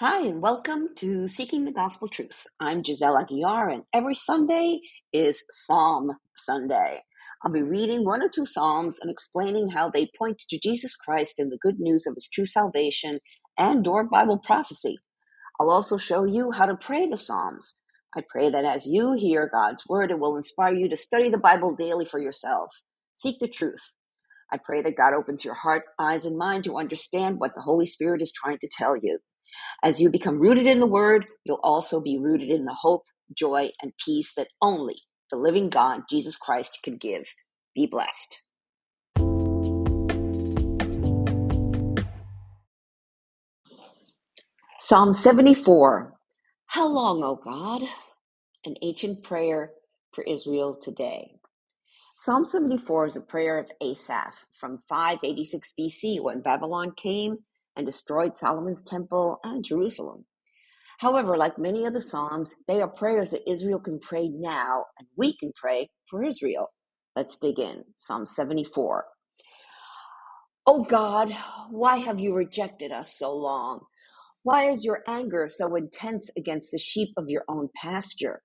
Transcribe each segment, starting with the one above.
Hi, and welcome to Seeking the Gospel Truth. I'm Giselle Aguiar, and every Sunday is Psalm Sunday. I'll be reading one or two Psalms and explaining how they point to Jesus Christ and the good news of his true salvation and or Bible prophecy. I'll also show you how to pray the Psalms. I pray that as you hear God's word, it will inspire you to study the Bible daily for yourself. Seek the truth. I pray that God opens your heart, eyes, and mind to understand what the Holy Spirit is trying to tell you. As you become rooted in the Word, you'll also be rooted in the hope, joy, and peace that only the living God, Jesus Christ, can give. Be blessed. Psalm 74 How long, O God? An ancient prayer for Israel today. Psalm 74 is a prayer of Asaph from 586 BC when Babylon came and destroyed Solomon's temple and Jerusalem. However, like many of the Psalms, they are prayers that Israel can pray now, and we can pray for Israel. Let's dig in. Psalm 74. Oh God, why have you rejected us so long? Why is your anger so intense against the sheep of your own pasture?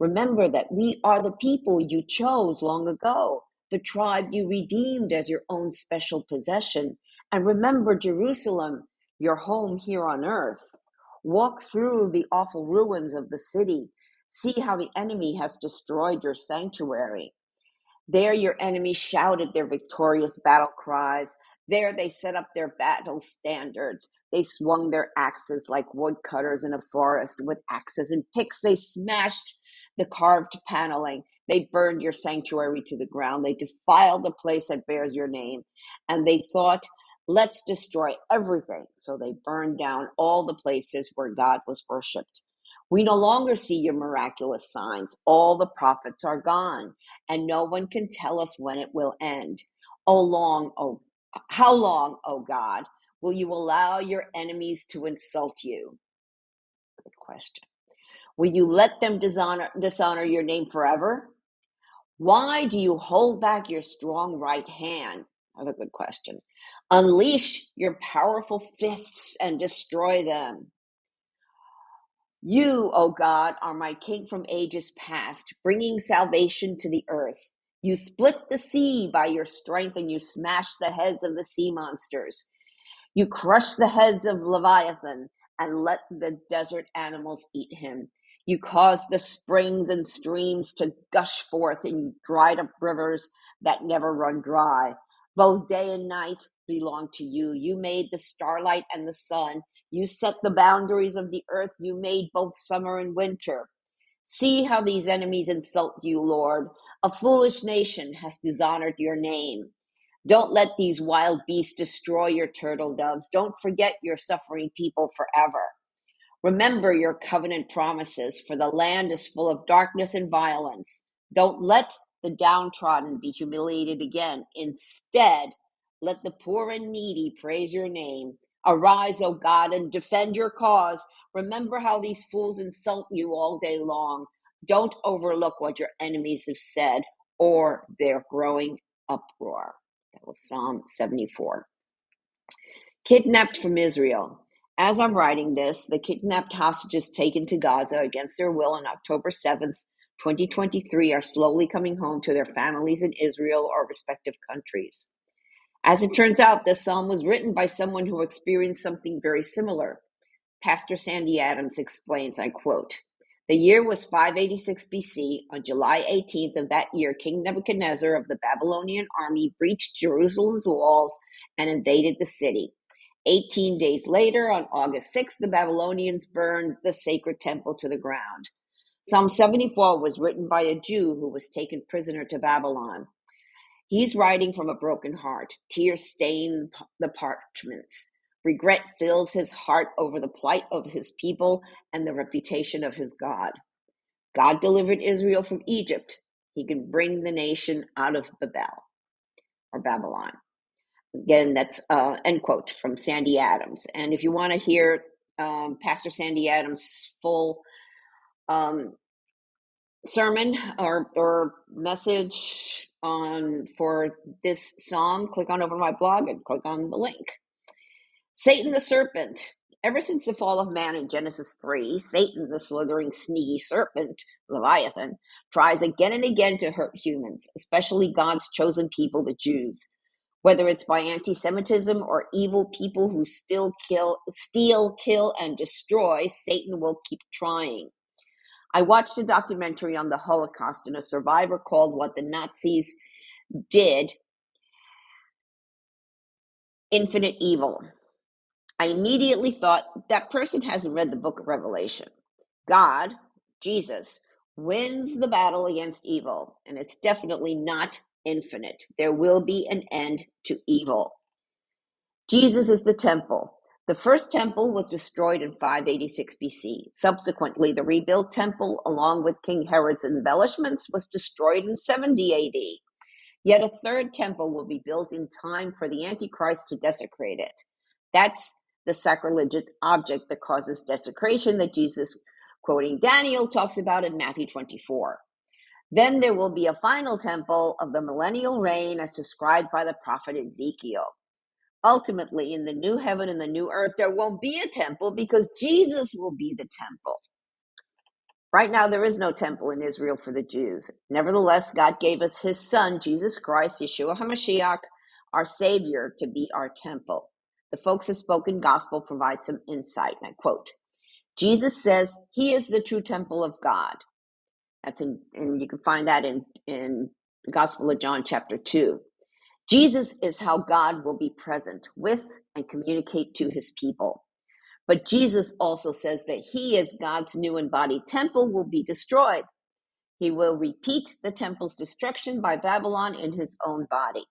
Remember that we are the people you chose long ago, the tribe you redeemed as your own special possession. And remember Jerusalem, your home here on earth. Walk through the awful ruins of the city. See how the enemy has destroyed your sanctuary. There your enemies shouted their victorious battle cries. There they set up their battle standards. They swung their axes like woodcutters in a forest. With axes and picks, they smashed the carved paneling. They burned your sanctuary to the ground. They defiled the place that bears your name. And they thought, Let's destroy everything. So they burned down all the places where God was worshiped. We no longer see your miraculous signs. All the prophets are gone, and no one can tell us when it will end. Oh long, oh how long, oh God, will you allow your enemies to insult you? Good question. Will you let them dishonor, dishonor your name forever? Why do you hold back your strong right hand? Another good question. Unleash your powerful fists and destroy them. You, O God, are my king from ages past, bringing salvation to the earth. You split the sea by your strength and you smash the heads of the sea monsters. You crush the heads of Leviathan and let the desert animals eat him. You cause the springs and streams to gush forth in dried up rivers that never run dry. Both day and night belong to you. You made the starlight and the sun. You set the boundaries of the earth. You made both summer and winter. See how these enemies insult you, Lord. A foolish nation has dishonored your name. Don't let these wild beasts destroy your turtle doves. Don't forget your suffering people forever. Remember your covenant promises, for the land is full of darkness and violence. Don't let the downtrodden be humiliated again. Instead, let the poor and needy praise your name. Arise, O God, and defend your cause. Remember how these fools insult you all day long. Don't overlook what your enemies have said or their growing uproar. That was Psalm 74. Kidnapped from Israel. As I'm writing this, the kidnapped hostages taken to Gaza against their will on October 7th, 2023, are slowly coming home to their families in Israel or respective countries. As it turns out, this psalm was written by someone who experienced something very similar. Pastor Sandy Adams explains, I quote, the year was 586 BC. On July 18th of that year, King Nebuchadnezzar of the Babylonian army breached Jerusalem's walls and invaded the city. 18 days later, on August 6th, the Babylonians burned the sacred temple to the ground. Psalm 74 was written by a Jew who was taken prisoner to Babylon. He's writing from a broken heart. Tears stain the parchments. Regret fills his heart over the plight of his people and the reputation of his God. God delivered Israel from Egypt. He can bring the nation out of Babel or Babylon. Again, that's uh, end quote from Sandy Adams. And if you want to hear um, Pastor Sandy Adams' full um, sermon or, or message on for this psalm, click on over my blog and click on the link. Satan the serpent. Ever since the fall of man in Genesis 3, Satan, the slithering, sneaky serpent, Leviathan, tries again and again to hurt humans, especially God's chosen people, the Jews. Whether it's by anti Semitism or evil people who still kill, steal, kill, and destroy, Satan will keep trying. I watched a documentary on the Holocaust, and a survivor called What the Nazis Did Infinite Evil. I immediately thought that person hasn't read the book of Revelation. God, Jesus, wins the battle against evil, and it's definitely not infinite. There will be an end to evil. Jesus is the temple. The first temple was destroyed in 586 BC. Subsequently, the rebuilt temple, along with King Herod's embellishments, was destroyed in 70 AD. Yet a third temple will be built in time for the Antichrist to desecrate it. That's the sacrilegious object that causes desecration that Jesus, quoting Daniel, talks about in Matthew 24. Then there will be a final temple of the millennial reign as described by the prophet Ezekiel. Ultimately, in the new heaven and the new earth, there won't be a temple because Jesus will be the temple. Right now, there is no temple in Israel for the Jews. Nevertheless, God gave us his son, Jesus Christ, Yeshua HaMashiach, our Savior, to be our temple. The folks of Spoken Gospel provide some insight, and I quote Jesus says he is the true temple of God. That's in, and you can find that in, in the Gospel of John, chapter 2. Jesus is how God will be present with and communicate to his people. But Jesus also says that he, as God's new embodied temple, will be destroyed. He will repeat the temple's destruction by Babylon in his own body.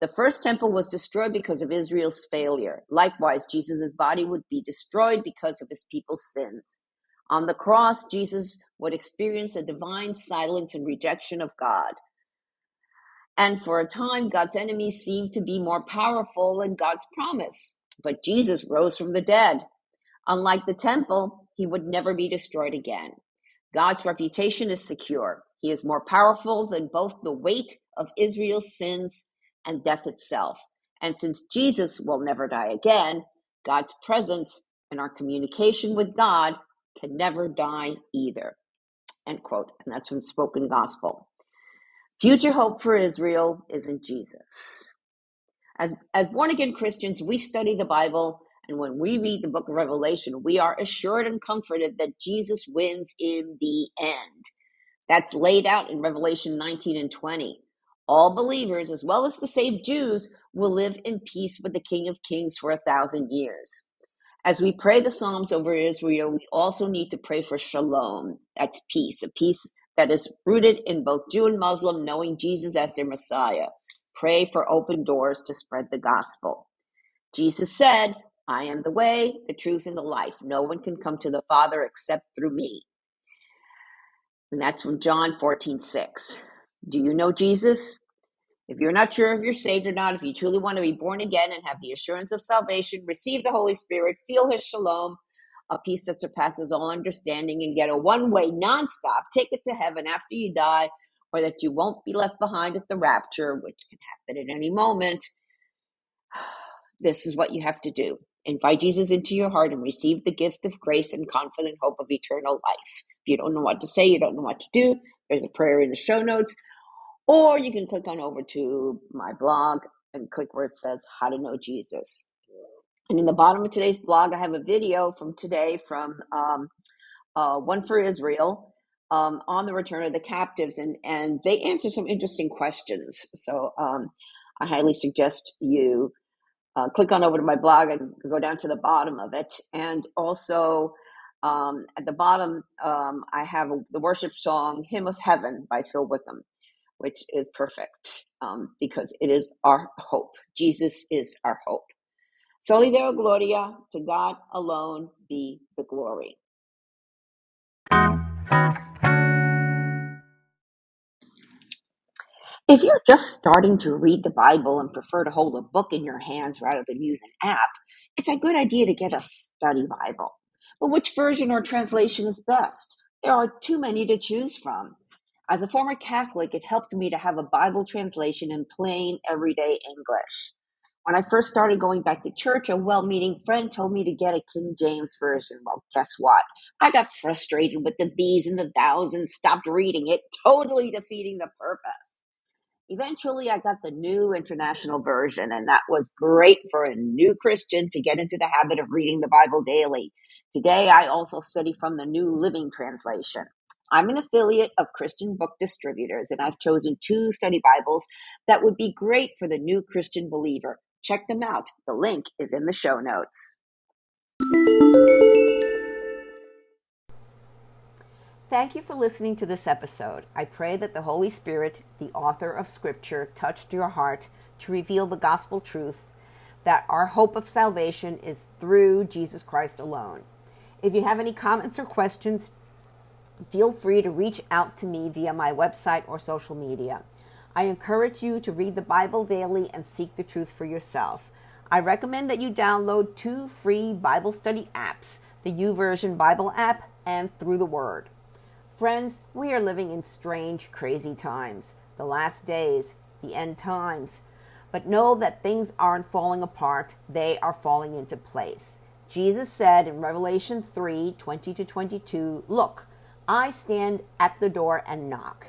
The first temple was destroyed because of Israel's failure. Likewise, Jesus' body would be destroyed because of his people's sins. On the cross, Jesus would experience a divine silence and rejection of God. And for a time, God's enemies seemed to be more powerful than God's promise. But Jesus rose from the dead. Unlike the temple, he would never be destroyed again. God's reputation is secure. He is more powerful than both the weight of Israel's sins and death itself. And since Jesus will never die again, God's presence and our communication with God can never die either. End quote. And that's from Spoken Gospel. Future hope for Israel is in Jesus. As, as born again Christians, we study the Bible, and when we read the book of Revelation, we are assured and comforted that Jesus wins in the end. That's laid out in Revelation 19 and 20. All believers, as well as the saved Jews, will live in peace with the King of Kings for a thousand years. As we pray the Psalms over Israel, we also need to pray for shalom. That's peace, a peace that is rooted in both Jew and Muslim, knowing Jesus as their Messiah. Pray for open doors to spread the gospel. Jesus said, I am the way, the truth, and the life. No one can come to the Father except through me. And that's from John 14, 6. Do you know Jesus? If you're not sure if you're saved or not, if you truly want to be born again and have the assurance of salvation, receive the Holy Spirit, feel His shalom, a peace that surpasses all understanding, and get a one way, nonstop ticket to heaven after you die, or that you won't be left behind at the rapture, which can happen at any moment. This is what you have to do. Invite Jesus into your heart and receive the gift of grace and confident hope of eternal life. If you don't know what to say, you don't know what to do, there's a prayer in the show notes. Or you can click on over to my blog and click where it says How to Know Jesus. And in the bottom of today's blog, I have a video from today from um, uh, One for Israel um, on the return of the captives, and, and they answer some interesting questions. So um, I highly suggest you uh, click on over to my blog and go down to the bottom of it. And also um, at the bottom, um, I have a, the worship song Hymn of Heaven by Phil Wickham which is perfect um, because it is our hope. Jesus is our hope. Soli Deo Gloria, to God alone be the glory. If you're just starting to read the Bible and prefer to hold a book in your hands rather than use an app, it's a good idea to get a study Bible. But which version or translation is best? There are too many to choose from. As a former Catholic, it helped me to have a Bible translation in plain, everyday English. When I first started going back to church, a well meaning friend told me to get a King James Version. Well, guess what? I got frustrated with the these and the thous and stopped reading it, totally defeating the purpose. Eventually, I got the new international version, and that was great for a new Christian to get into the habit of reading the Bible daily. Today, I also study from the New Living Translation. I'm an affiliate of Christian Book Distributors, and I've chosen two study Bibles that would be great for the new Christian believer. Check them out. The link is in the show notes. Thank you for listening to this episode. I pray that the Holy Spirit, the author of Scripture, touched your heart to reveal the gospel truth that our hope of salvation is through Jesus Christ alone. If you have any comments or questions, feel free to reach out to me via my website or social media. I encourage you to read the Bible daily and seek the truth for yourself. I recommend that you download two free Bible study apps the YouVersion Bible app and Through the Word. Friends, we are living in strange, crazy times, the last days, the end times. But know that things aren't falling apart, they are falling into place. Jesus said in Revelation 3 20 to 22, Look, I stand at the door and knock.